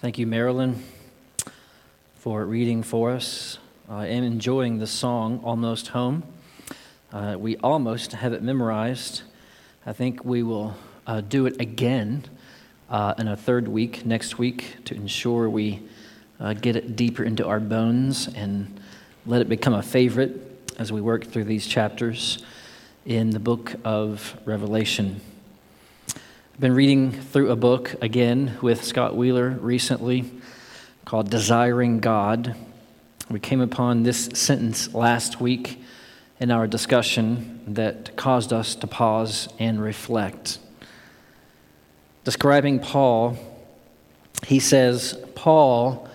Thank you, Marilyn, for reading for us. I am enjoying the song Almost Home. Uh, we almost have it memorized. I think we will uh, do it again uh, in a third week next week to ensure we uh, get it deeper into our bones and let it become a favorite as we work through these chapters in the book of Revelation. Been reading through a book again with Scott Wheeler recently called Desiring God. We came upon this sentence last week in our discussion that caused us to pause and reflect. Describing Paul, he says, Paul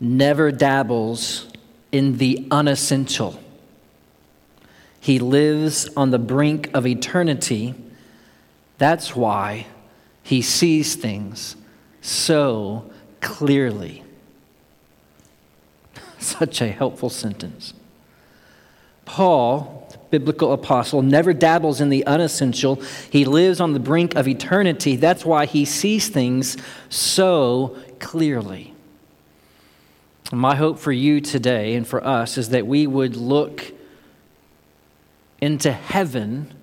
never dabbles in the unessential. He lives on the brink of eternity. That's why he sees things so clearly. Such a helpful sentence. Paul, biblical apostle, never dabbles in the unessential. He lives on the brink of eternity. That's why he sees things so clearly. My hope for you today and for us is that we would look into heaven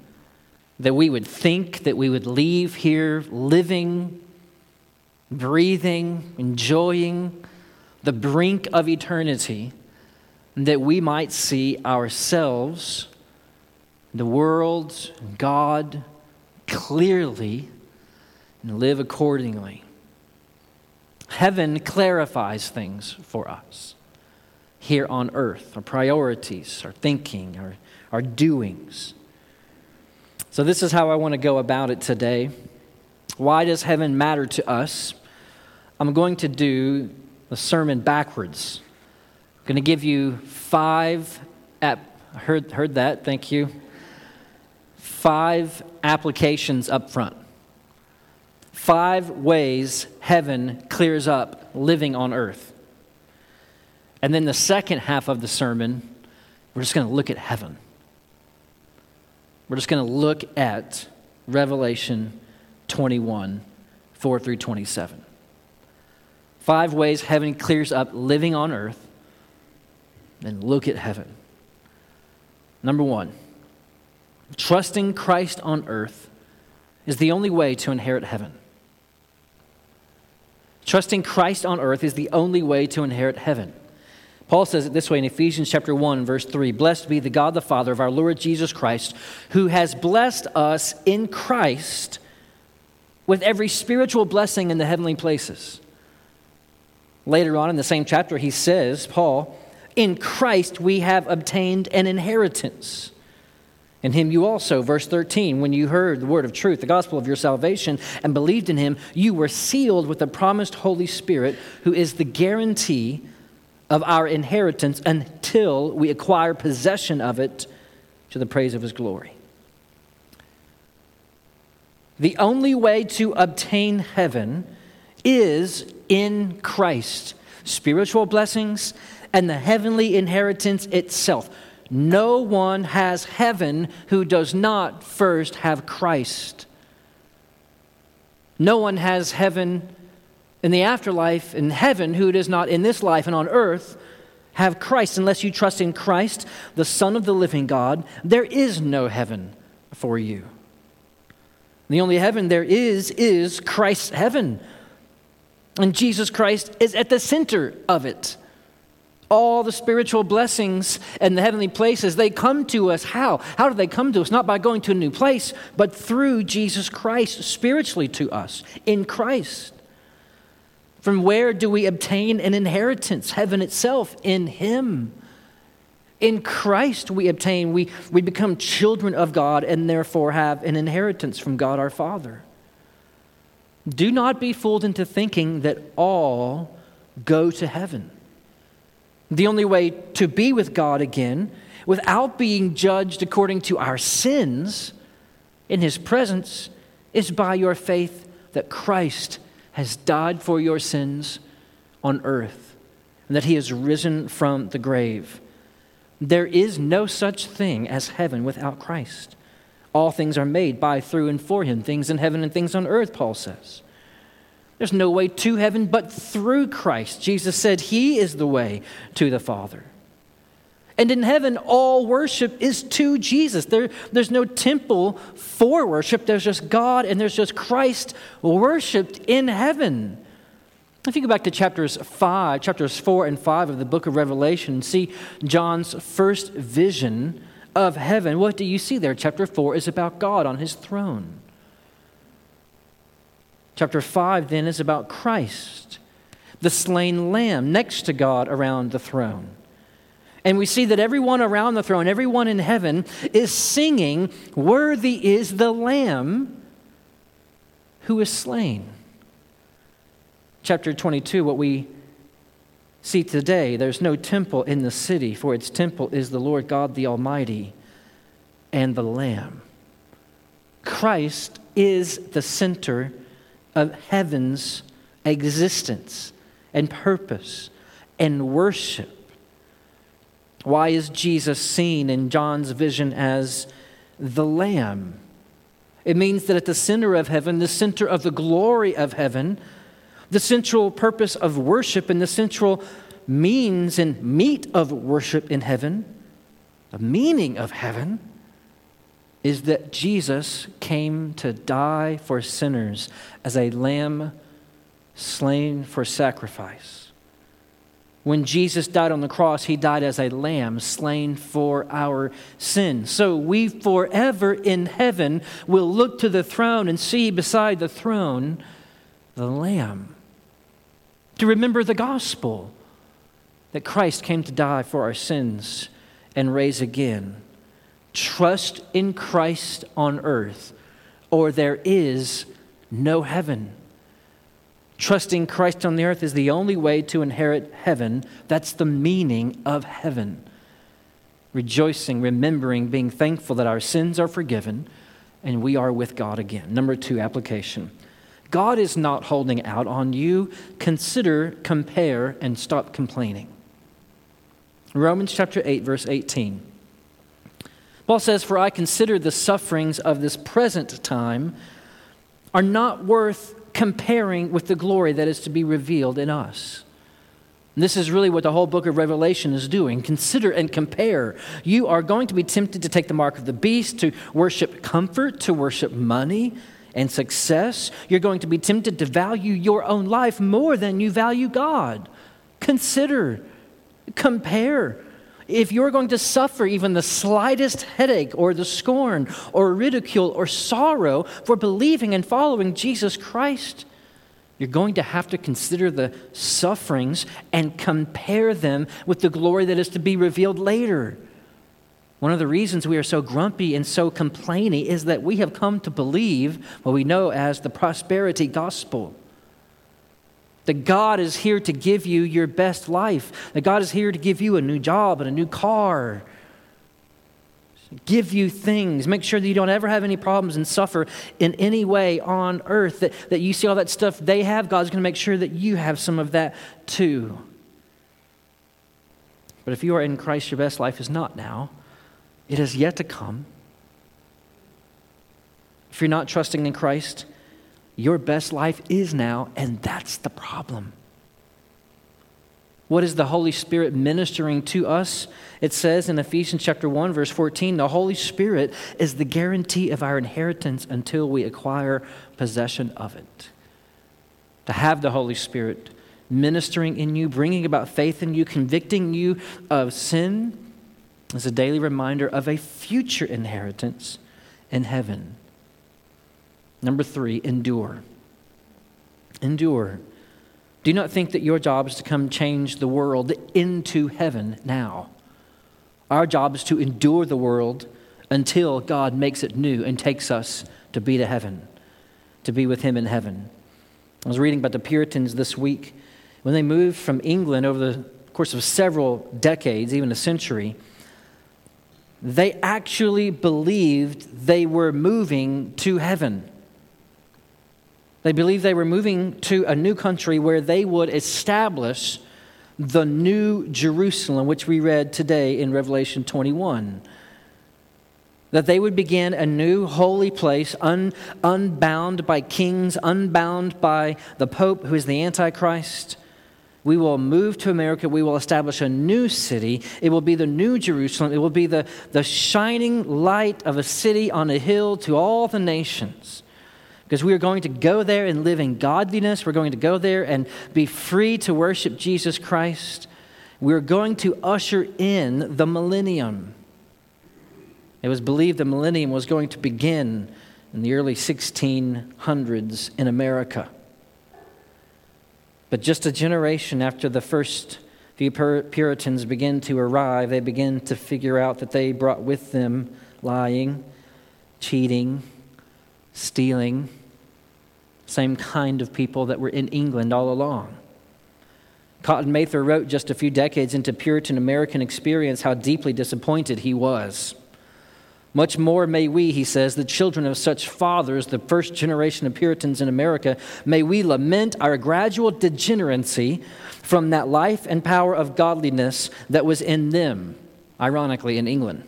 that we would think that we would leave here living, breathing, enjoying the brink of eternity, that we might see ourselves, the world, God clearly and live accordingly. Heaven clarifies things for us here on earth our priorities, our thinking, our, our doings. So, this is how I want to go about it today. Why does heaven matter to us? I'm going to do the sermon backwards. I'm going to give you five, ap- heard, heard that, thank you. Five applications up front. Five ways heaven clears up living on earth. And then the second half of the sermon, we're just going to look at heaven. We're just going to look at Revelation 21, 4 through 27. Five ways heaven clears up living on earth. Then look at heaven. Number one, trusting Christ on earth is the only way to inherit heaven. Trusting Christ on earth is the only way to inherit heaven. Paul says it this way in Ephesians chapter 1 verse 3, "Blessed be the God the Father of our Lord Jesus Christ, who has blessed us in Christ with every spiritual blessing in the heavenly places." Later on in the same chapter he says, Paul, "In Christ we have obtained an inheritance." In him you also, verse 13, when you heard the word of truth, the gospel of your salvation, and believed in him, you were sealed with the promised Holy Spirit, who is the guarantee of our inheritance until we acquire possession of it to the praise of his glory. The only way to obtain heaven is in Christ. Spiritual blessings and the heavenly inheritance itself. No one has heaven who does not first have Christ. No one has heaven in the afterlife, in heaven, who does not in this life and on earth have Christ. Unless you trust in Christ, the Son of the living God, there is no heaven for you. The only heaven there is, is Christ's heaven. And Jesus Christ is at the center of it. All the spiritual blessings and the heavenly places, they come to us how? How do they come to us? Not by going to a new place, but through Jesus Christ, spiritually to us, in Christ. From where do we obtain an inheritance? Heaven itself, in Him. In Christ, we obtain, we, we become children of God and therefore have an inheritance from God our Father. Do not be fooled into thinking that all go to heaven. The only way to be with God again, without being judged according to our sins in His presence, is by your faith that Christ has died for your sins on earth and that he has risen from the grave. There is no such thing as heaven without Christ. All things are made by, through, and for him, things in heaven and things on earth, Paul says. There's no way to heaven but through Christ. Jesus said He is the way to the Father. And in heaven, all worship is to Jesus. There, there's no temple for worship. There's just God and there's just Christ worshiped in heaven. If you go back to chapters 5, chapters 4 and 5 of the book of Revelation, see John's first vision of heaven. What do you see there? Chapter 4 is about God on his throne. Chapter 5 then is about Christ, the slain lamb next to God around the throne. And we see that everyone around the throne, everyone in heaven, is singing, Worthy is the Lamb who is slain. Chapter 22, what we see today, there's no temple in the city, for its temple is the Lord God the Almighty and the Lamb. Christ is the center of heaven's existence and purpose and worship. Why is Jesus seen in John's vision as the Lamb? It means that at the center of heaven, the center of the glory of heaven, the central purpose of worship and the central means and meat of worship in heaven, the meaning of heaven, is that Jesus came to die for sinners as a lamb slain for sacrifice. When Jesus died on the cross, he died as a lamb slain for our sin. So we forever in heaven will look to the throne and see beside the throne the lamb. To remember the gospel that Christ came to die for our sins and raise again. Trust in Christ on earth, or there is no heaven. Trusting Christ on the earth is the only way to inherit heaven. That's the meaning of heaven. Rejoicing, remembering, being thankful that our sins are forgiven and we are with God again. Number two, application. God is not holding out on you. Consider, compare, and stop complaining. Romans chapter 8, verse 18. Paul says, For I consider the sufferings of this present time are not worth comparing with the glory that is to be revealed in us. And this is really what the whole book of Revelation is doing. Consider and compare. You are going to be tempted to take the mark of the beast, to worship comfort, to worship money and success. You're going to be tempted to value your own life more than you value God. Consider, compare if you're going to suffer even the slightest headache or the scorn or ridicule or sorrow for believing and following Jesus Christ, you're going to have to consider the sufferings and compare them with the glory that is to be revealed later. One of the reasons we are so grumpy and so complaining is that we have come to believe what we know as the prosperity gospel that God is here to give you your best life, that God is here to give you a new job and a new car, give you things, make sure that you don't ever have any problems and suffer in any way on earth, that, that you see all that stuff they have, God's going to make sure that you have some of that too. But if you are in Christ, your best life is not now, it is yet to come. If you're not trusting in Christ, your best life is now, and that's the problem. What is the Holy Spirit ministering to us? It says in Ephesians chapter 1 verse 14, the Holy Spirit is the guarantee of our inheritance until we acquire possession of it. To have the Holy Spirit ministering in you, bringing about faith in you, convicting you of sin is a daily reminder of a future inheritance in heaven. Number three, endure. Endure. Do not think that your job is to come change the world into heaven now. Our job is to endure the world until God makes it new and takes us to be to heaven, to be with Him in heaven. I was reading about the Puritans this week. When they moved from England over the course of several decades, even a century, they actually believed they were moving to heaven. They believed they were moving to a new country where they would establish the new Jerusalem, which we read today in Revelation 21. that they would begin a new holy place, un, unbound by kings, unbound by the Pope, who is the Antichrist. We will move to America. We will establish a new city. It will be the new Jerusalem. It will be the, the shining light of a city on a hill to all the nations. Because we are going to go there and live in godliness. We're going to go there and be free to worship Jesus Christ. We're going to usher in the millennium. It was believed the millennium was going to begin in the early 1600s in America. But just a generation after the first few Puritans begin to arrive, they begin to figure out that they brought with them lying, cheating, stealing, same kind of people that were in England all along. Cotton Mather wrote just a few decades into Puritan American experience how deeply disappointed he was. Much more may we, he says, the children of such fathers, the first generation of Puritans in America, may we lament our gradual degeneracy from that life and power of godliness that was in them, ironically, in England.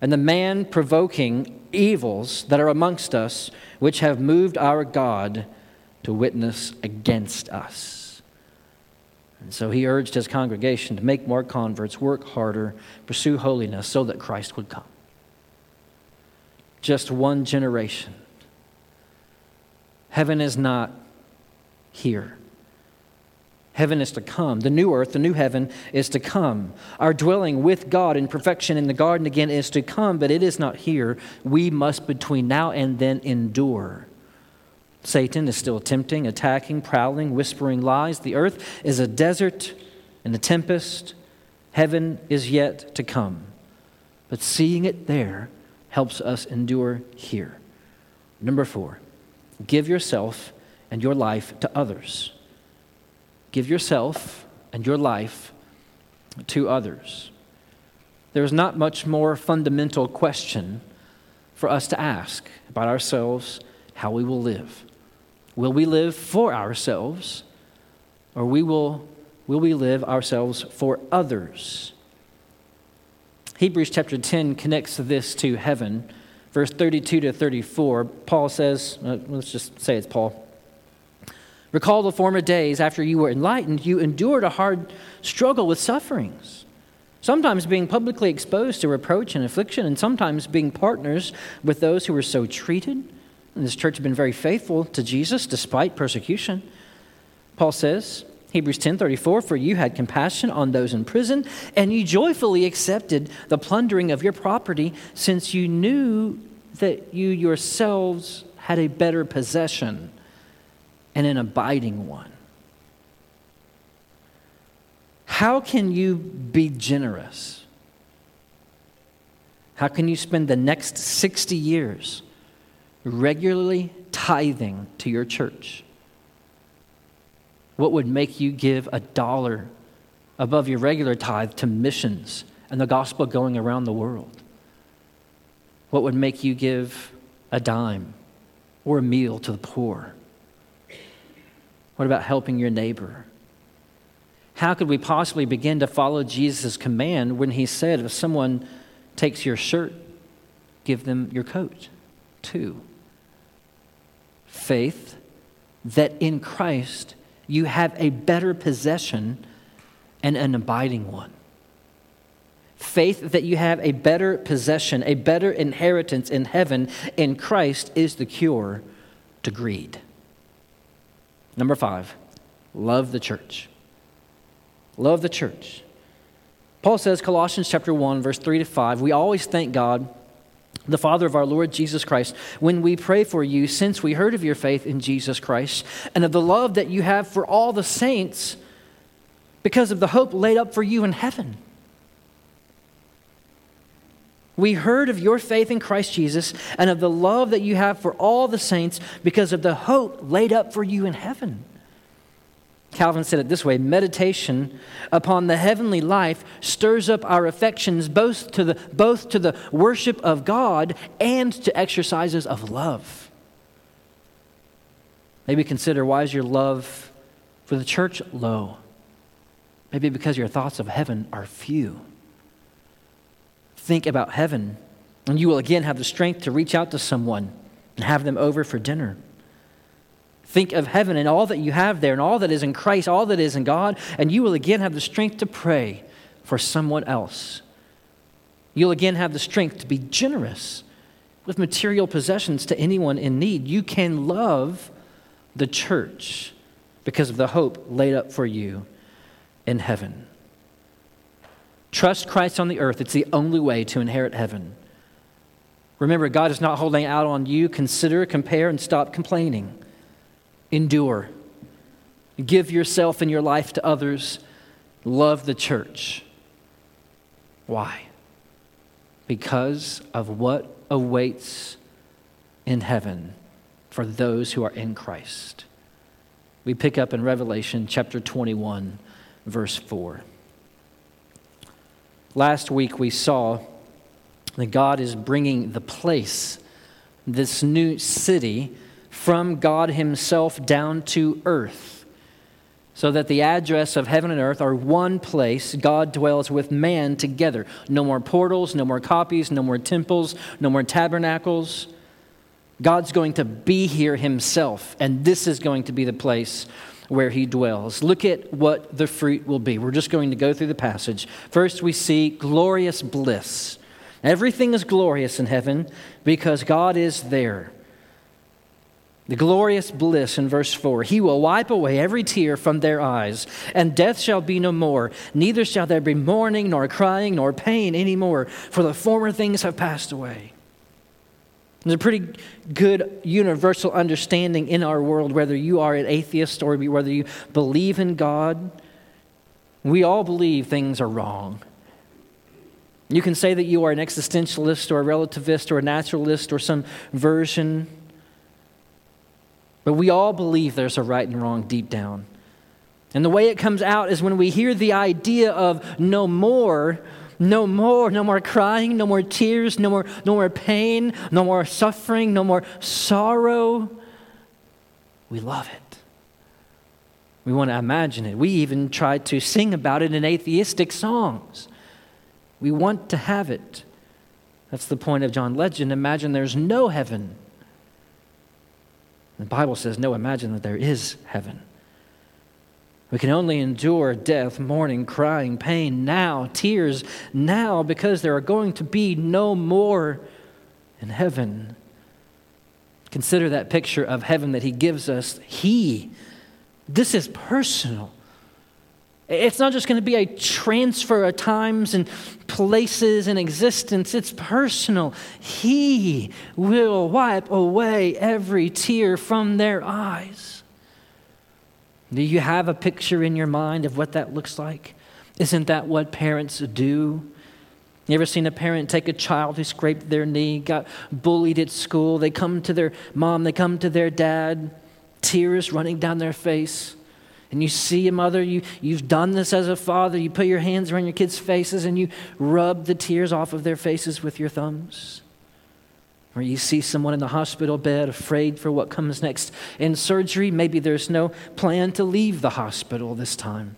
And the man provoking evils that are amongst us, which have moved our God to witness against us. And so he urged his congregation to make more converts, work harder, pursue holiness, so that Christ would come just one generation. Heaven is not here. Heaven is to come. The new earth, the new heaven is to come. Our dwelling with God in perfection in the garden again is to come, but it is not here. We must, between now and then, endure. Satan is still tempting, attacking, prowling, whispering lies. The earth is a desert and a tempest. Heaven is yet to come. But seeing it there helps us endure here. Number four, give yourself and your life to others. Give yourself and your life to others. There's not much more fundamental question for us to ask about ourselves, how we will live. Will we live for ourselves, or we will, will we live ourselves for others? Hebrews chapter 10 connects this to heaven. Verse 32 to 34, Paul says, uh, let's just say it's Paul. Recall the former days after you were enlightened, you endured a hard struggle with sufferings, sometimes being publicly exposed to reproach and affliction, and sometimes being partners with those who were so treated. And this church has been very faithful to Jesus despite persecution. Paul says, Hebrews 10:34 for you had compassion on those in prison and you joyfully accepted the plundering of your property since you knew that you yourselves had a better possession and an abiding one. How can you be generous? How can you spend the next 60 years regularly tithing to your church? What would make you give a dollar above your regular tithe to missions and the gospel going around the world? What would make you give a dime or a meal to the poor? What about helping your neighbor? How could we possibly begin to follow Jesus' command when he said, if someone takes your shirt, give them your coat too? Faith that in Christ you have a better possession and an abiding one. Faith that you have a better possession, a better inheritance in heaven in Christ is the cure to greed. Number five, love the church. Love the church. Paul says, Colossians chapter 1, verse 3 to 5, we always thank God the Father of our Lord Jesus Christ, when we pray for you, since we heard of your faith in Jesus Christ and of the love that you have for all the saints because of the hope laid up for you in heaven. We heard of your faith in Christ Jesus and of the love that you have for all the saints because of the hope laid up for you in heaven. Calvin said it this way meditation upon the heavenly life stirs up our affections both to the, both to the worship of God and to exercises of love. Maybe consider why is your love for the church low? Maybe because your thoughts of heaven are few. Think about heaven And you will again have the strength to reach out to someone and have them over for dinner. Think of heaven and all that you have there and all that is in Christ, all that is in God, and you will again have the strength to pray for someone else. You'll again have the strength to be generous with material possessions to anyone in need. You can love the church because of the hope laid up for you in heaven. Trust Christ on the earth. It's the only way to inherit heaven. Remember, God is not holding out on you. Consider, compare, and stop complaining. Endure. Give yourself and your life to others. Love the church. Why? Because of what awaits in heaven for those who are in Christ. We pick up in Revelation chapter 21, verse 4. Last week we saw that God is bringing the place, this new city, from God Himself down to earth. So that the address of heaven and earth are one place. God dwells with man together. No more portals, no more copies, no more temples, no more tabernacles. God's going to be here Himself, and this is going to be the place where He dwells. Look at what the fruit will be. We're just going to go through the passage. First, we see glorious bliss. Everything is glorious in heaven because God is there. The glorious bliss in verse 4 He will wipe away every tear from their eyes, and death shall be no more. Neither shall there be mourning, nor crying, nor pain any more, for the former things have passed away. There's a pretty good universal understanding in our world, whether you are an atheist or whether you believe in God. We all believe things are wrong. You can say that you are an existentialist or a relativist or a naturalist or some version, but we all believe there's a right and wrong deep down. And the way it comes out is when we hear the idea of no more, no more, no more crying, no more tears, no more, no more pain, no more suffering, no more sorrow. We love it. We want to imagine it. We even try to sing about it in atheistic songs. We want to have it. That's the point of John Lennon. Imagine there's no heaven. The Bible says, no, imagine that there is heaven. We can only endure death, mourning, crying, pain now, tears now, because there are going to be no more in heaven. Consider that picture of heaven that he gives us. He, this is personal. It's not just going to be a transfer of times and places and existence, it's personal. He will wipe away every tear from their eyes. Do you have a picture in your mind of what that looks like? Isn't that what parents do? You ever seen a parent take a child who scraped their knee, got bullied at school? They come to their mom, they come to their dad, tears running down their face and you see a mother, you, you've done this as a father, you put your hands around your kids' faces and you rub the tears off of their faces with your thumbs. Or you see someone in the hospital bed afraid for what comes next in surgery. Maybe there's no plan to leave the hospital this time.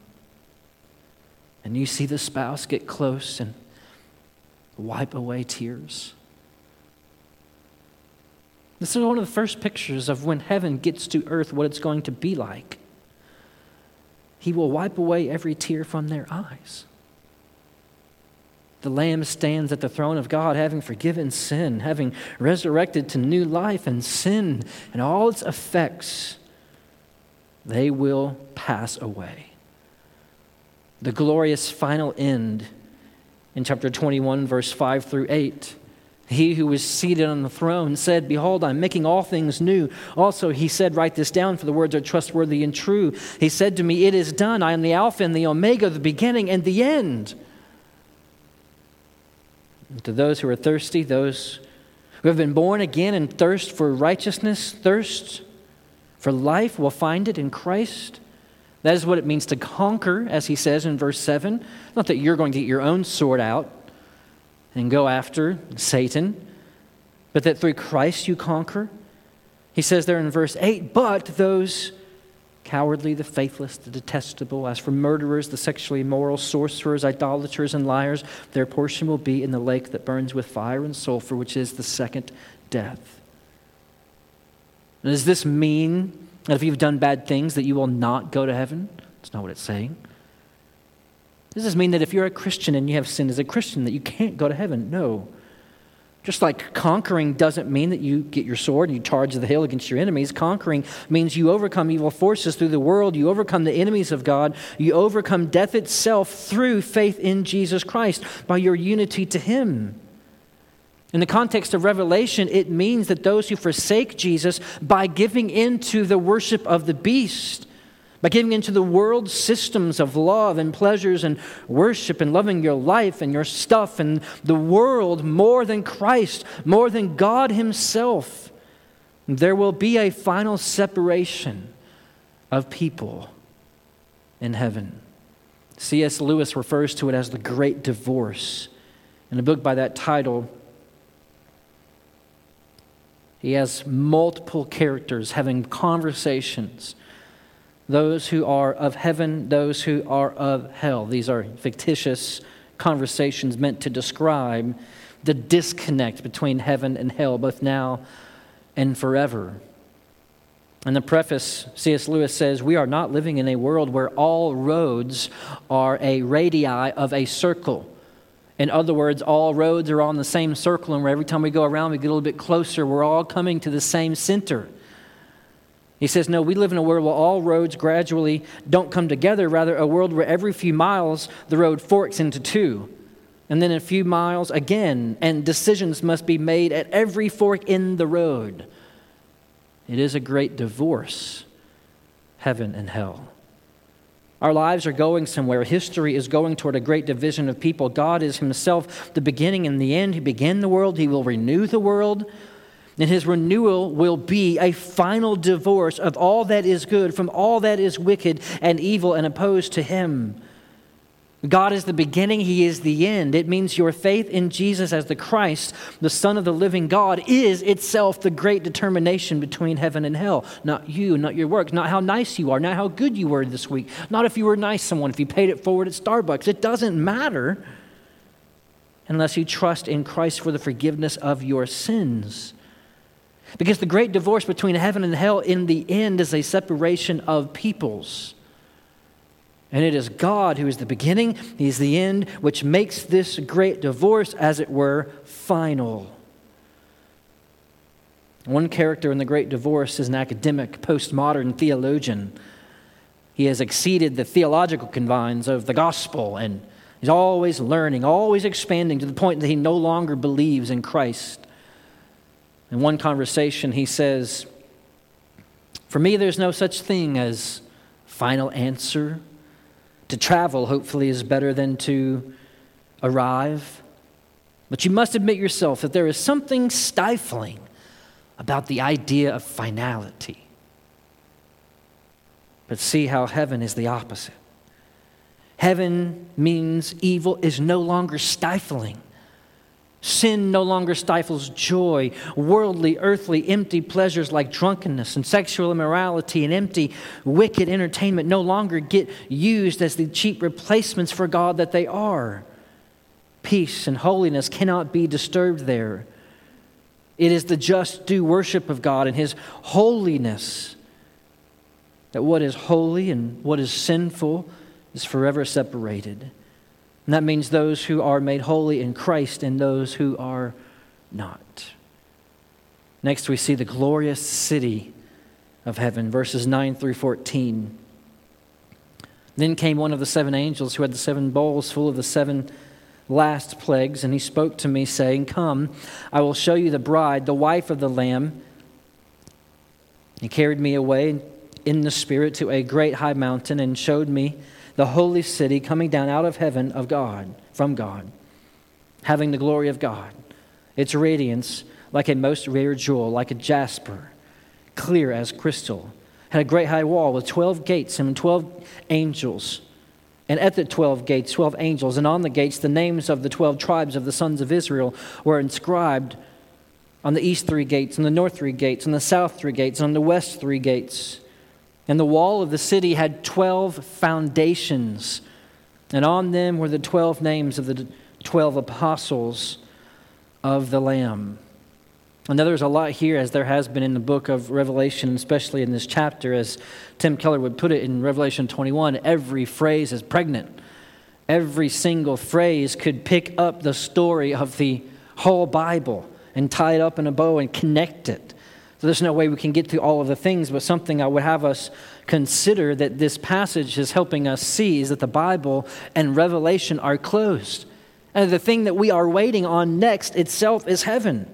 And you see the spouse get close and wipe away tears. This is one of the first pictures of when heaven gets to earth, what it's going to be like. He will wipe away every tear from their eyes. The Lamb stands at the throne of God, having forgiven sin, having resurrected to new life, and sin and all its effects, they will pass away. The glorious final end in chapter 21, verse 5 through 8 he who was seated on the throne said, Behold, I'm making all things new. Also, he said, Write this down, for the words are trustworthy and true. He said to me, It is done. I am the Alpha and the Omega, the beginning and the end. And to those who are thirsty, those who have been born again and thirst for righteousness, thirst for life, will find it in Christ. That is what it means to conquer, as he says in verse 7. Not that you're going to get your own sword out and go after Satan, but that through Christ you conquer. He says there in verse 8, but those cowardly, the faithless, the detestable. As for murderers, the sexually immoral, sorcerers, idolaters, and liars, their portion will be in the lake that burns with fire and sulfur, which is the second death. Does this mean that if you've done bad things that you will not go to heaven? That's not what it's saying. Does this mean that if you're a Christian and you have sinned as a Christian that you can't go to heaven? No. Just like conquering doesn't mean that you get your sword and you charge the hill against your enemies. Conquering means you overcome evil forces through the world, you overcome the enemies of God, you overcome death itself through faith in Jesus Christ by your unity to Him. In the context of Revelation, it means that those who forsake Jesus by giving in to the worship of the beast, by giving into the world's systems of love and pleasures and worship and loving your life and your stuff and the world more than Christ, more than God Himself, there will be a final separation of people in heaven. C.S. Lewis refers to it as the Great Divorce. In a book by that title, he has multiple characters having conversations. Those who are of heaven, those who are of hell. These are fictitious conversations meant to describe the disconnect between heaven and hell, both now and forever. In the preface, C.S. Lewis says, We are not living in a world where all roads are a radii of a circle. In other words, all roads are on the same circle, and every time we go around, we get a little bit closer. We're all coming to the same center. He says, No, we live in a world where all roads gradually don't come together, rather, a world where every few miles the road forks into two. And then a few miles again, and decisions must be made at every fork in the road. It is a great divorce, heaven and hell. Our lives are going somewhere. History is going toward a great division of people. God is Himself the beginning and the end. He began the world, He will renew the world. And His renewal will be a final divorce of all that is good from all that is wicked and evil and opposed to Him. God is the beginning, He is the end. It means your faith in Jesus as the Christ, the Son of the living God, is itself the great determination between heaven and hell. Not you, not your work, not how nice you are, not how good you were this week, not if you were nice someone, if you paid it forward at Starbucks. It doesn't matter unless you trust in Christ for the forgiveness of your sins. Because the great divorce between heaven and hell in the end is a separation of peoples. And it is God who is the beginning, He is the end, which makes this great divorce, as it were, final. One character in the great divorce is an academic, postmodern theologian. He has exceeded the theological confines of the gospel, and he's always learning, always expanding to the point that he no longer believes in Christ. In one conversation, he says, For me, there's no such thing as final answer to travel, hopefully, is better than to arrive. But you must admit yourself that there is something stifling about the idea of finality. But see how heaven is the opposite. Heaven means evil is no longer stifling. Sin no longer stifles joy. Worldly, earthly, empty pleasures like drunkenness and sexual immorality and empty, wicked entertainment no longer get used as the cheap replacements for God that they are. Peace and holiness cannot be disturbed there. It is the just due worship of God and His holiness that what is holy and what is sinful is forever separated. And that means those who are made holy in Christ and those who are not. Next, we see the glorious city of heaven, verses 9 through 14. Then came one of the seven angels who had the seven bowls full of the seven last plagues, and he spoke to me, saying, Come, I will show you the bride, the wife of the Lamb. He carried me away in the Spirit to a great high mountain and showed me the holy city coming down out of heaven of God, from God, having the glory of God. Its radiance like a most rare jewel, like a jasper, clear as crystal. Had a great high wall with 12 gates and 12 angels. And at the 12 gates, 12 angels, and on the gates, the names of the 12 tribes of the sons of Israel were inscribed on the east three gates, and the north three gates, and the south three gates, and on the west three gates. And the wall of the city had 12 foundations, and on them were the 12 names of the 12 apostles of the Lamb. And there's a lot here, as there has been in the book of Revelation, especially in this chapter, as Tim Keller would put it in Revelation 21 every phrase is pregnant. Every single phrase could pick up the story of the whole Bible and tie it up in a bow and connect it. So there's no way we can get through all of the things, but something I would have us consider that this passage is helping us see is that the Bible and Revelation are closed. And the thing that we are waiting on next itself is heaven.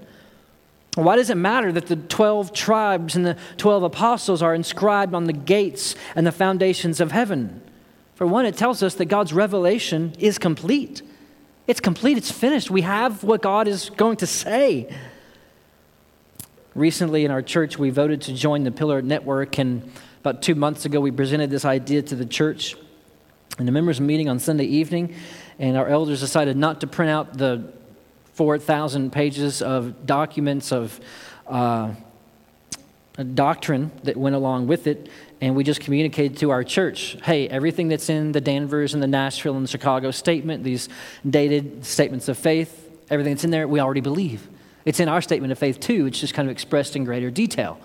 Why does it matter that the 12 tribes and the 12 apostles are inscribed on the gates and the foundations of heaven? For one, it tells us that God's revelation is complete. It's complete, it's finished. We have what God is going to say. Recently in our church, we voted to join the Pillar Network, and about two months ago, we presented this idea to the church in a members' meeting on Sunday evening, and our elders decided not to print out the 4,000 pages of documents of uh, doctrine that went along with it, and we just communicated to our church hey, everything that's in the Danvers and the Nashville and the Chicago statement, these dated statements of faith, everything that's in there, we already believe. It's in our statement of faith too, it's just kind of expressed in greater detail.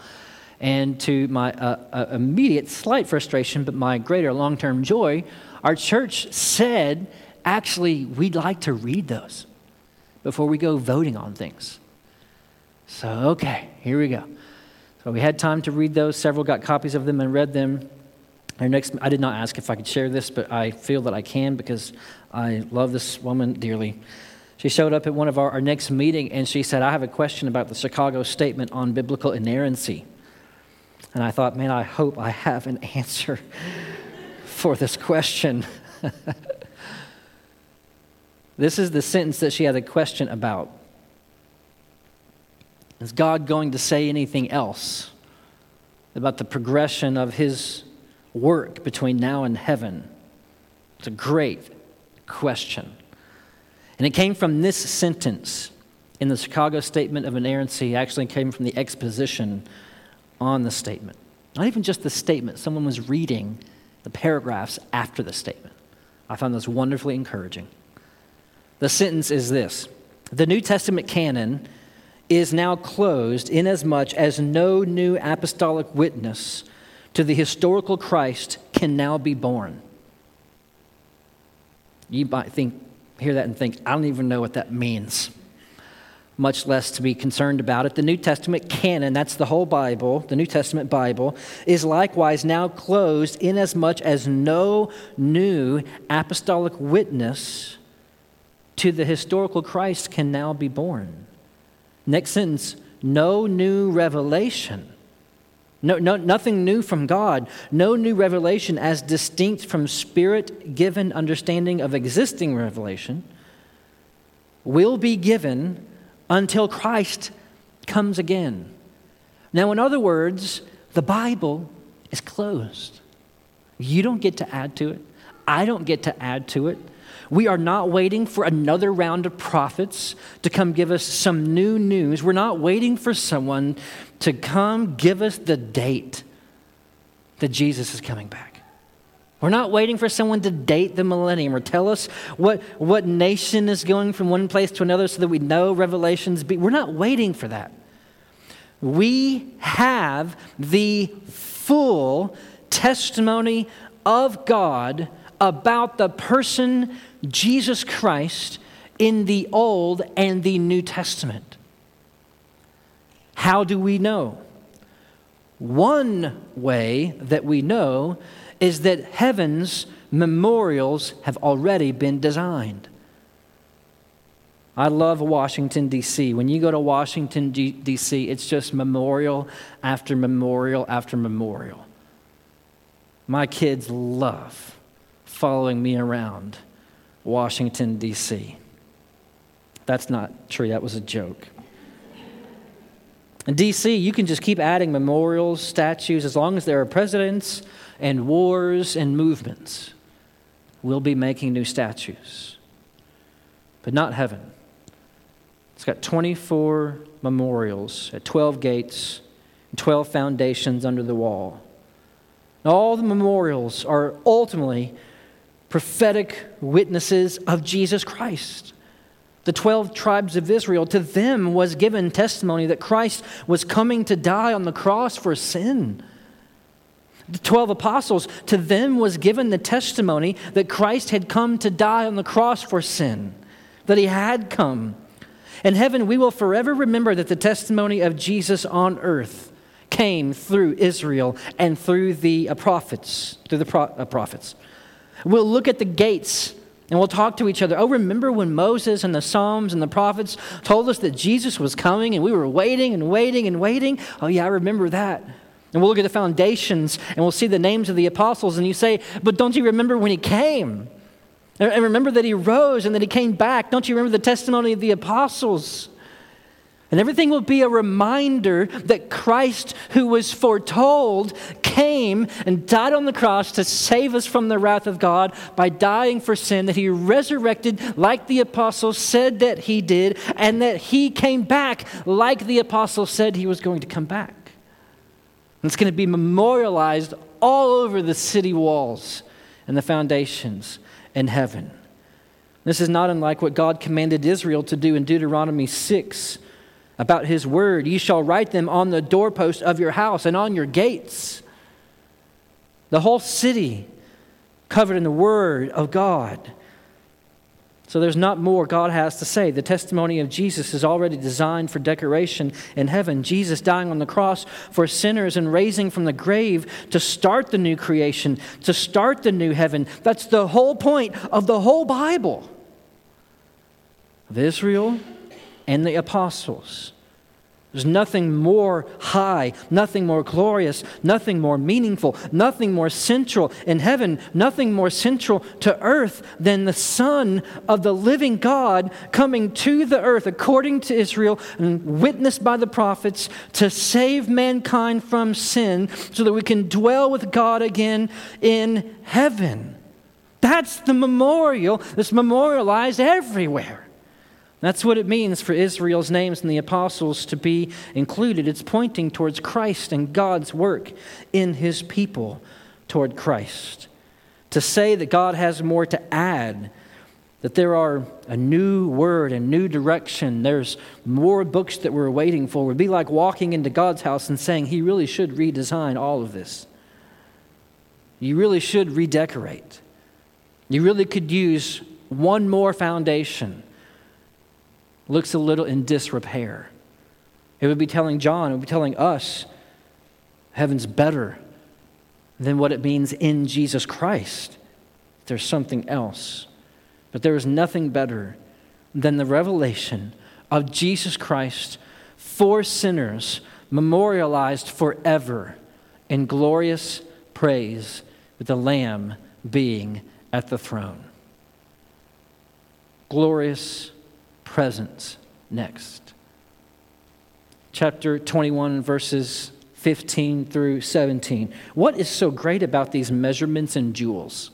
And to my uh, uh, immediate slight frustration, but my greater long term joy, our church said, actually, we'd like to read those before we go voting on things. So, okay, here we go. So we had time to read those. Several got copies of them and read them. Our next, I did not ask if I could share this, but I feel that I can because I love this woman dearly. She showed up at one of our, our next meeting and she said, I have a question about the Chicago Statement on biblical inerrancy. And I thought, man, I hope I have an answer for this question. This is the sentence that she had a question about. Is God going to say anything else about the progression of his work between now and heaven? It's a great question. And it came from this sentence in the Chicago Statement of Inerrancy, actually came from the exposition on the statement. Not even just the statement, someone was reading the paragraphs after the statement. I found this wonderfully encouraging. The sentence is this The New Testament canon is now closed inasmuch as no new apostolic witness to the historical Christ can now be born. You might think, hear that and think, I don't even know what that means, much less to be concerned about it. The New Testament canon, that's the whole Bible, the New Testament Bible, is likewise now closed inasmuch as much as no new apostolic witness to the historical Christ can now be born. Next sentence no new revelation. No, no, nothing new from God. No new revelation as distinct from spirit given understanding of existing revelation will be given until Christ comes again. Now, in other words, the Bible is closed. You don't get to add to it. I don't get to add to it. We are not waiting for another round of prophets to come give us some new news. We're not waiting for someone to come give us the date that Jesus is coming back. We're not waiting for someone to date the millennium or tell us what, what nation is going from one place to another so that we know Revelations. Be. We're not waiting for that. We have the full testimony of God about the person Jesus Christ in the Old and the New Testament. How do we know? One way that we know is that heaven's memorials have already been designed. I love Washington, D.C. When you go to Washington, D.C., it's just memorial after memorial after memorial. My kids love following me around Washington, D.C. That's not true, that was a joke. In D.C., you can just keep adding memorials, statues, as long as there are presidents and wars and movements. We'll be making new statues. But not heaven. It's got 24 memorials at 12 gates, and 12 foundations under the wall. All the memorials are ultimately prophetic witnesses of Jesus Christ. The 12 tribes of Israel, to them was given testimony that Christ was coming to die on the cross for sin. The 12 apostles, to them was given the testimony that Christ had come to die on the cross for sin, that he had come. In heaven, we will forever remember that the testimony of Jesus on earth came through Israel and through the prophets, through the uh, prophets. We'll look at the gates and we'll talk to each other. Oh, remember when Moses and the Psalms and the prophets told us that Jesus was coming and we were waiting and waiting and waiting? Oh, yeah, I remember that. And we'll look at the foundations and we'll see the names of the apostles, and you say, But don't you remember when he came? And remember that he rose and that he came back. Don't you remember the testimony of the apostles? And everything will be a reminder that Christ, who was foretold, came and died on the cross to save us from the wrath of God by dying for sin, that he resurrected like the apostles said that he did, and that he came back like the apostles said he was going to come back. And it's going to be memorialized all over the city walls and the foundations in heaven. This is not unlike what God commanded Israel to do in Deuteronomy 6 about his word. You shall write them on the doorpost of your house and on your gates. The whole city covered in the word of God. So there's not more God has to say. The testimony of Jesus is already designed for decoration in heaven. Jesus dying on the cross for sinners and raising from the grave to start the new creation, to start the new heaven. That's the whole point of the whole Bible of Israel and the apostles. There's nothing more high, nothing more glorious, nothing more meaningful, nothing more central in heaven, nothing more central to earth than the Son of the living God coming to the earth according to Israel and witnessed by the prophets to save mankind from sin so that we can dwell with God again in heaven. That's the memorial that's memorialized everywhere. That's what it means for Israel's names and the apostles to be included. It's pointing towards Christ and God's work in his people toward Christ. To say that God has more to add, that there are a new word and new direction, there's more books that we're waiting for, would be like walking into God's house and saying, He really should redesign all of this. You really should redecorate. You really could use one more foundation looks a little in disrepair. It would be telling John, it would be telling us, heaven's better than what it means in Jesus Christ. There's something else. But there is nothing better than the revelation of Jesus Christ for sinners, memorialized forever in glorious praise with the Lamb being at the throne. Glorious presence next. Chapter 21, verses 15 through 17. What is so great about these measurements and jewels?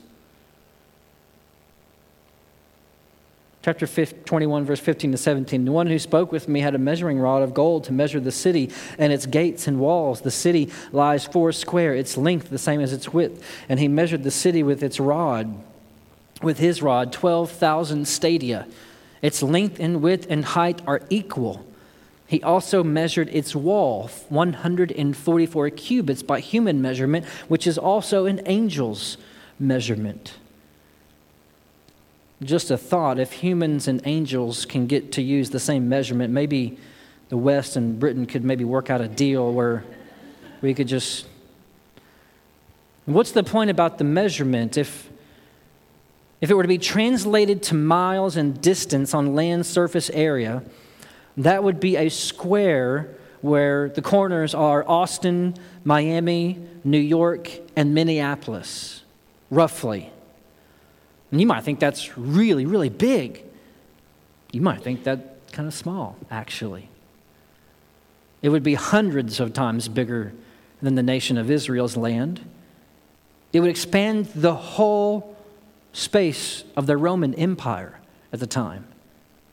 Chapter 21, verse 15 to 17. The one who spoke with me had a measuring rod of gold to measure the city and its gates and walls. The city lies four square, its length the same as its width. And he measured the city with its rod, with his rod, 12,000 stadia. Its length and width and height are equal. He also measured its wall, 144 cubits by human measurement, which is also an angel's measurement. Just a thought if humans and angels can get to use the same measurement, maybe the West and Britain could maybe work out a deal where we could just. What's the point about the measurement if if it were to be translated to miles and distance on land surface area, that would be a square where the corners are Austin, Miami, New York, and Minneapolis, roughly. And you might think that's really, really big. You might think that kind of small, actually. It would be hundreds of times bigger than the nation of Israel's land. It would expand the whole space of the Roman Empire at the time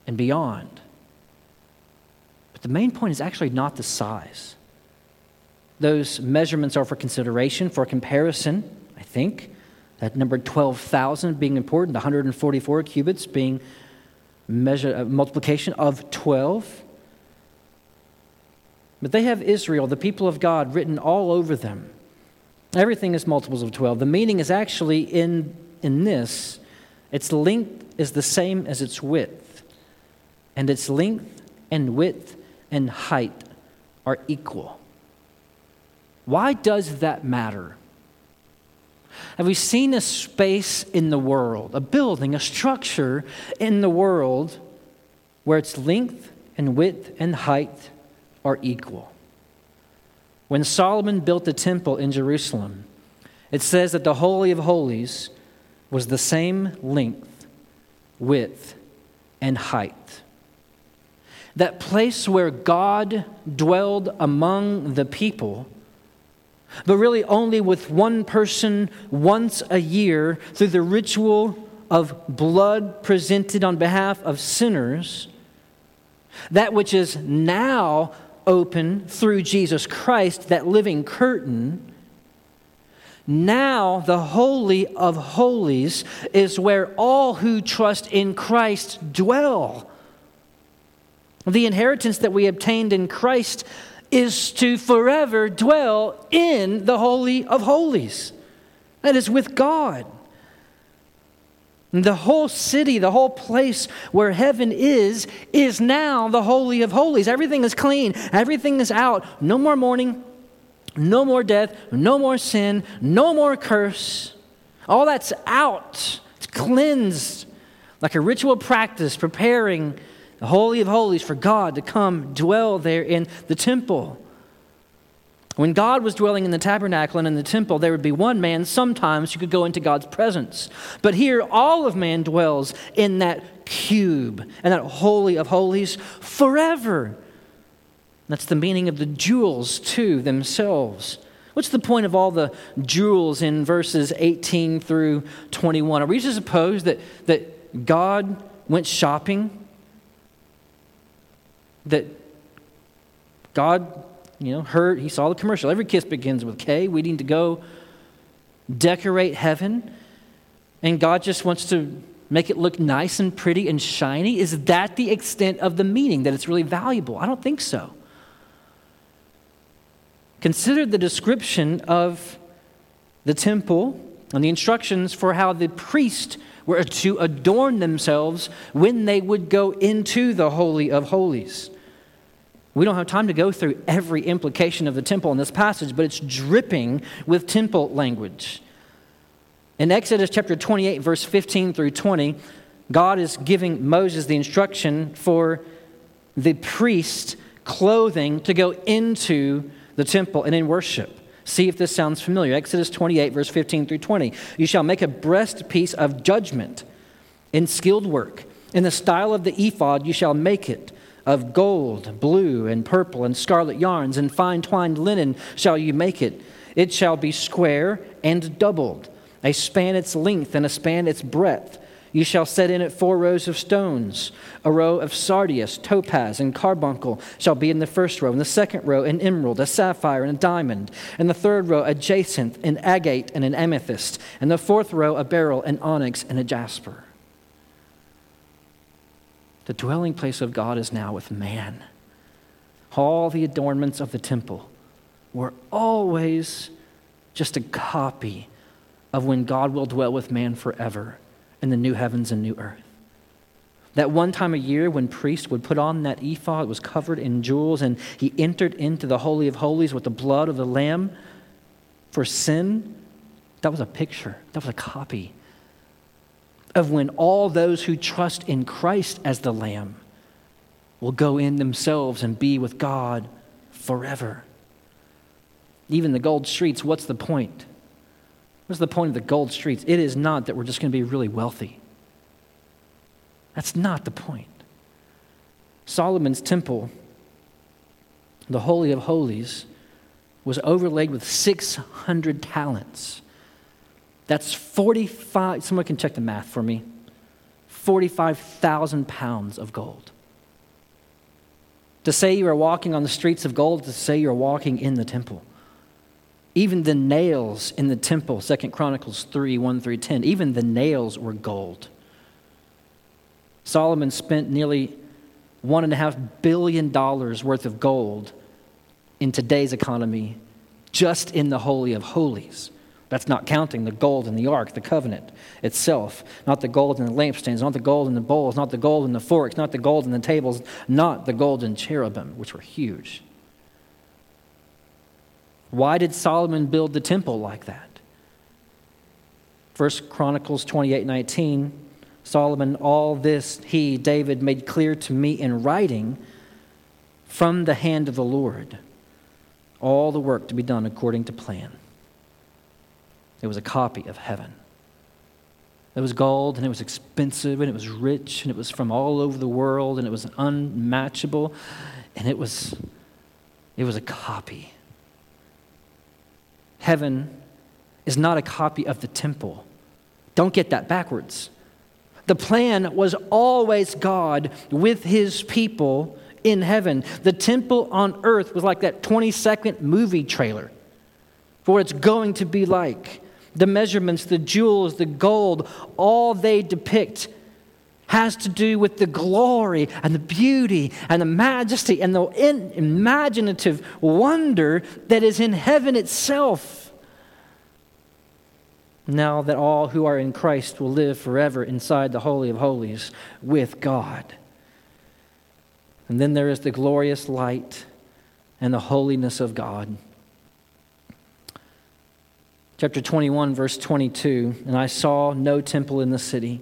and beyond. But the main point is actually not the size. those measurements are for consideration, for comparison, I think. That number 12,000 being important, 144 cubits being measure, uh, multiplication of 12. But they have Israel, the people of God, written all over them. Everything is multiples of 12. The meaning is actually in, in this its length is the same as its width, and its length and width and height are equal. Why does that matter? Have we seen a space in the world, a building, a structure in the world where its length and width and height are equal? When Solomon built the temple in Jerusalem, it says that the Holy of Holies was the same length, width, and height. That place where God dwelled among the people but really only with one person once a year through the ritual of blood presented on behalf of sinners, that which is now open through Jesus Christ, that living curtain. Now, the Holy of Holies is where all who trust in Christ dwell. The inheritance that we obtained in Christ is to forever dwell in the Holy of Holies. That is with God. The whole city, the whole place where heaven is, is now the Holy of Holies. Everything is clean, everything is out. No more mourning, no more death, no more sin, no more curse. All that's out, it's cleansed like a ritual practice, preparing the Holy of Holies, for God to come dwell there in the temple. When God was dwelling in the tabernacle and in the temple, there would be one man sometimes who could go into God's presence. But here, all of man dwells in that cube and that holy of holies forever. That's the meaning of the jewels, too, themselves. What's the point of all the jewels in verses 18 through 21? Are we to suppose that, that God went shopping that God, you know, heard, he saw the commercial. Every kiss begins with Kay. We need to go decorate heaven. And God just wants to make it look nice and pretty and shiny. Is that the extent of the meaning, that it's really valuable? I don't think so. Consider the description of the temple and the instructions for how the priest were to adorn themselves when they would go into the Holy of Holies. We don't have time to go through every implication of the temple in this passage, but it's dripping with temple language. In Exodus chapter 28, verse 15 through 20, God is giving Moses the instruction for the priest clothing to go into the temple and in worship. See if this sounds familiar. Exodus 28, verse 15 through 20. You shall make a breastpiece of judgment in skilled work. In the style of the ephod, you shall make it of gold, blue, and purple, and scarlet yarns, and fine twined linen shall you make it. It shall be square and doubled, a span its length and a span its breadth. You shall set in it four rows of stones. A row of sardius, topaz, and carbuncle shall be in the first row. In the second row, an emerald, a sapphire, and a diamond. In the third row, a jacinth, an agate, and an amethyst. In the fourth row, a beryl, an onyx, and a jasper. The dwelling place of God is now with man. All the adornments of the temple were always just a copy of when God will dwell with man forever in the new heavens and new earth. That one time a year when priests would put on that ephod, it was covered in jewels, and he entered into the Holy of Holies with the blood of the Lamb for sin. That was a picture, that was a copy of when all those who trust in Christ as the Lamb will go in themselves and be with God forever. Even the gold streets, what's the point? What's the point of the gold streets? It is not that we're just going to be really wealthy. That's not the point. Solomon's temple, the Holy of Holies, was overlaid with 600 talents. That's 45, someone can check the math for me. 45,000 pounds of gold. To say you are walking on the streets of gold, to say you're walking in the temple. Even the nails in the temple, 2 Chronicles 3 1 through 10, even the nails were gold. Solomon spent nearly $1.5 billion worth of gold in today's economy just in the Holy of Holies. That's not counting the gold in the ark, the covenant itself, not the gold in the lampstands, not the gold in the bowls, not the gold in the forks, not the gold in the tables, not the golden cherubim, which were huge. Why did Solomon build the temple like that? First Chronicles 28 19, Solomon, all this he, David, made clear to me in writing from the hand of the Lord, all the work to be done according to plan. It was a copy of heaven. It was gold and it was expensive and it was rich and it was from all over the world and it was unmatchable and it was it was a copy heaven is not a copy of the temple. Don't get that backwards. The plan was always God with his people in heaven. The temple on earth was like that 20 second movie trailer for what it's going to be like. The measurements, the jewels, the gold, all they depict has to do with the glory and the beauty and the majesty and the imaginative wonder that is in heaven itself. Now that all who are in Christ will live forever inside the Holy of Holies with God. And then there is the glorious light and the holiness of God. Chapter 21, verse 22 And I saw no temple in the city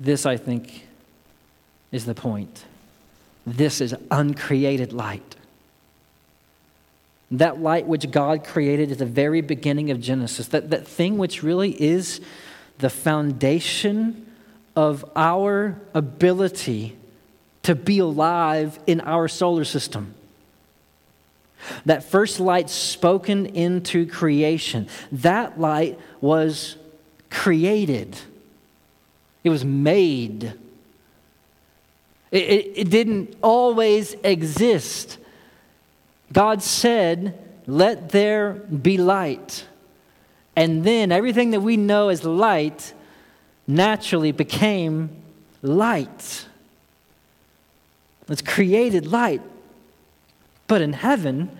This, I think, is the point. This is uncreated light. That light which God created at the very beginning of Genesis, that, that thing which really is the foundation of our ability to be alive in our solar system. That first light spoken into creation, that light was created. It was made. It, it, it didn't always exist. God said, Let there be light. And then everything that we know as light naturally became light. It's created light. But in heaven,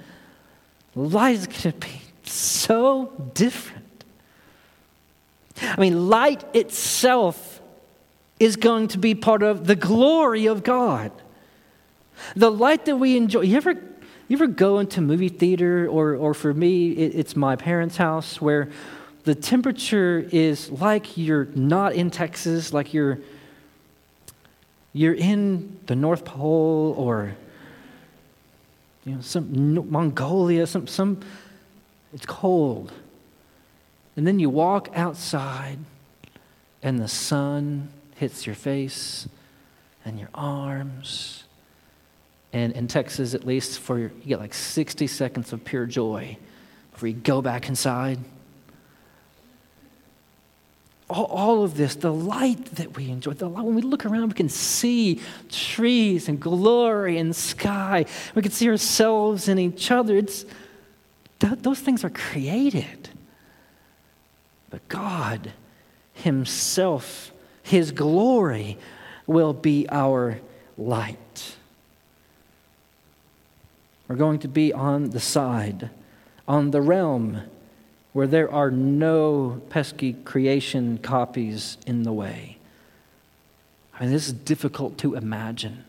light is going to be so different. I mean, light itself is going to be part of the glory of God. The light that we enjoy. You ever, you ever go into movie theater, or, or for me, it, it's my parents' house, where the temperature is like you're not in Texas, like you're, you're in the North Pole or you know, some Mongolia, some, some, it's cold. And then you walk outside and the sun hits your face and your arms. And in Texas, at least, for you get like 60 seconds of pure joy before you go back inside. All, all of this, the light that we enjoy, the light, when we look around, we can see trees and glory and sky. We can see ourselves and each other. It's, th- those things are created. But God Himself his glory will be our light. We're going to be on the side, on the realm where there are no pesky creation copies in the way. I mean, this is difficult to imagine.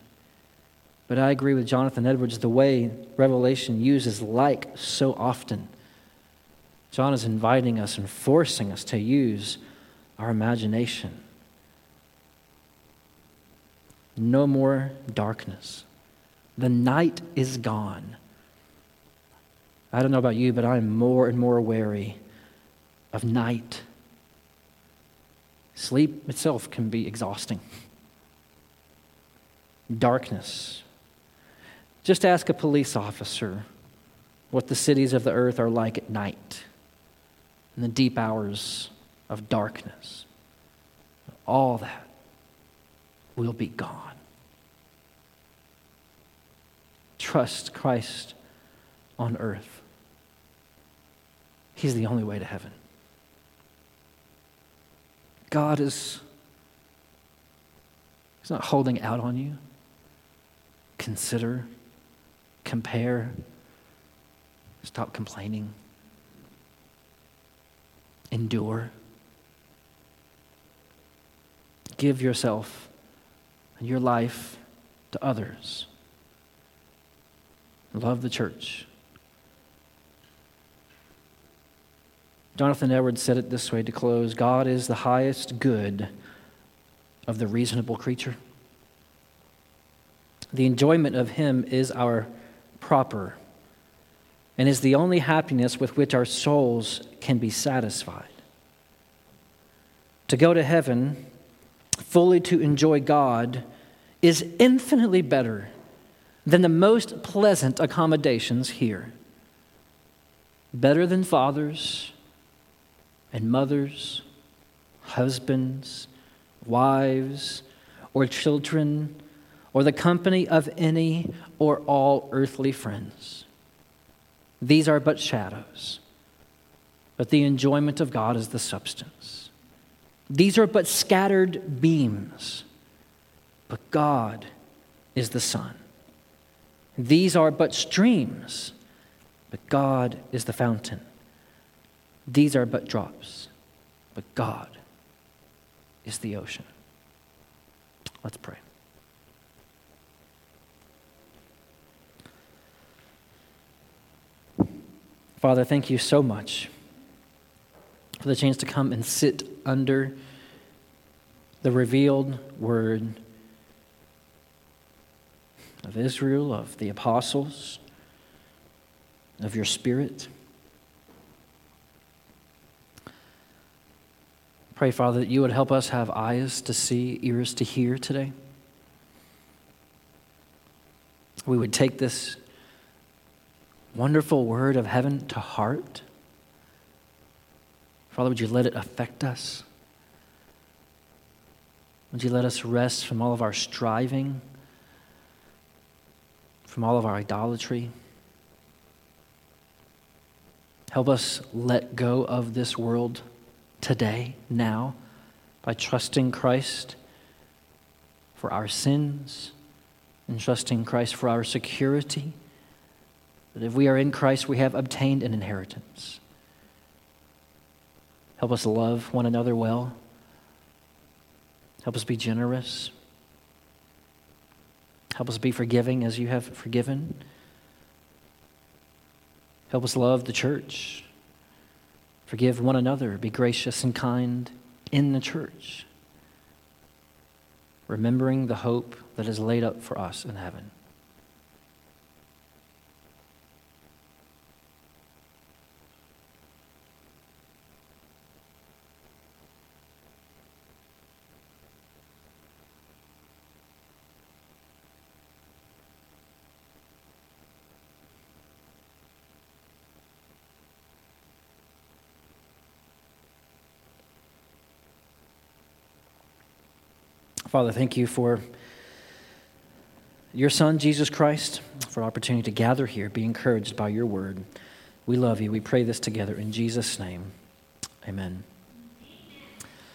But I agree with Jonathan Edwards the way Revelation uses like so often. John is inviting us and forcing us to use our imagination no more darkness. The night is gone. I don't know about you, but I'm more and more wary of night. Sleep itself can be exhausting. Darkness. Just ask a police officer what the cities of the earth are like at night, in the deep hours of darkness. All that will be gone. Trust Christ on earth. He's the only way to heaven. God is He's not holding out on you. Consider, compare, stop complaining, endure. Give yourself and your life to others. Love the church. Jonathan Edwards said it this way to close God is the highest good of the reasonable creature. The enjoyment of Him is our proper and is the only happiness with which our souls can be satisfied. To go to heaven, fully to enjoy God, is infinitely better than the most pleasant accommodations here. Better than fathers and mothers, husbands, wives, or children, or the company of any or all earthly friends. These are but shadows, but the enjoyment of God is the substance. These are but scattered beams, but God is the sun. These are but streams, but God is the fountain. These are but drops, but God is the ocean. Let's pray. Father, thank you so much for the chance to come and sit under the revealed word of Israel, of the apostles, of your spirit. Pray, Father, that you would help us have eyes to see, ears to hear today. We would take this wonderful word of heaven to heart. Father, would you let it affect us? Would you let us rest from all of our striving, from all of our idolatry? Help us let go of this world today, now, by trusting Christ for our sins and trusting Christ for our security. That if we are in Christ, we have obtained an inheritance. Help us love one another well. Help us be generous. Help us be forgiving as you have forgiven. Help us love the church Forgive one another. Be gracious and kind in the church, remembering the hope that is laid up for us in heaven. Father, thank you for your Son, Jesus Christ, for opportunity to gather here, be encouraged by your word. We love you. We pray this together in Jesus' name. Amen.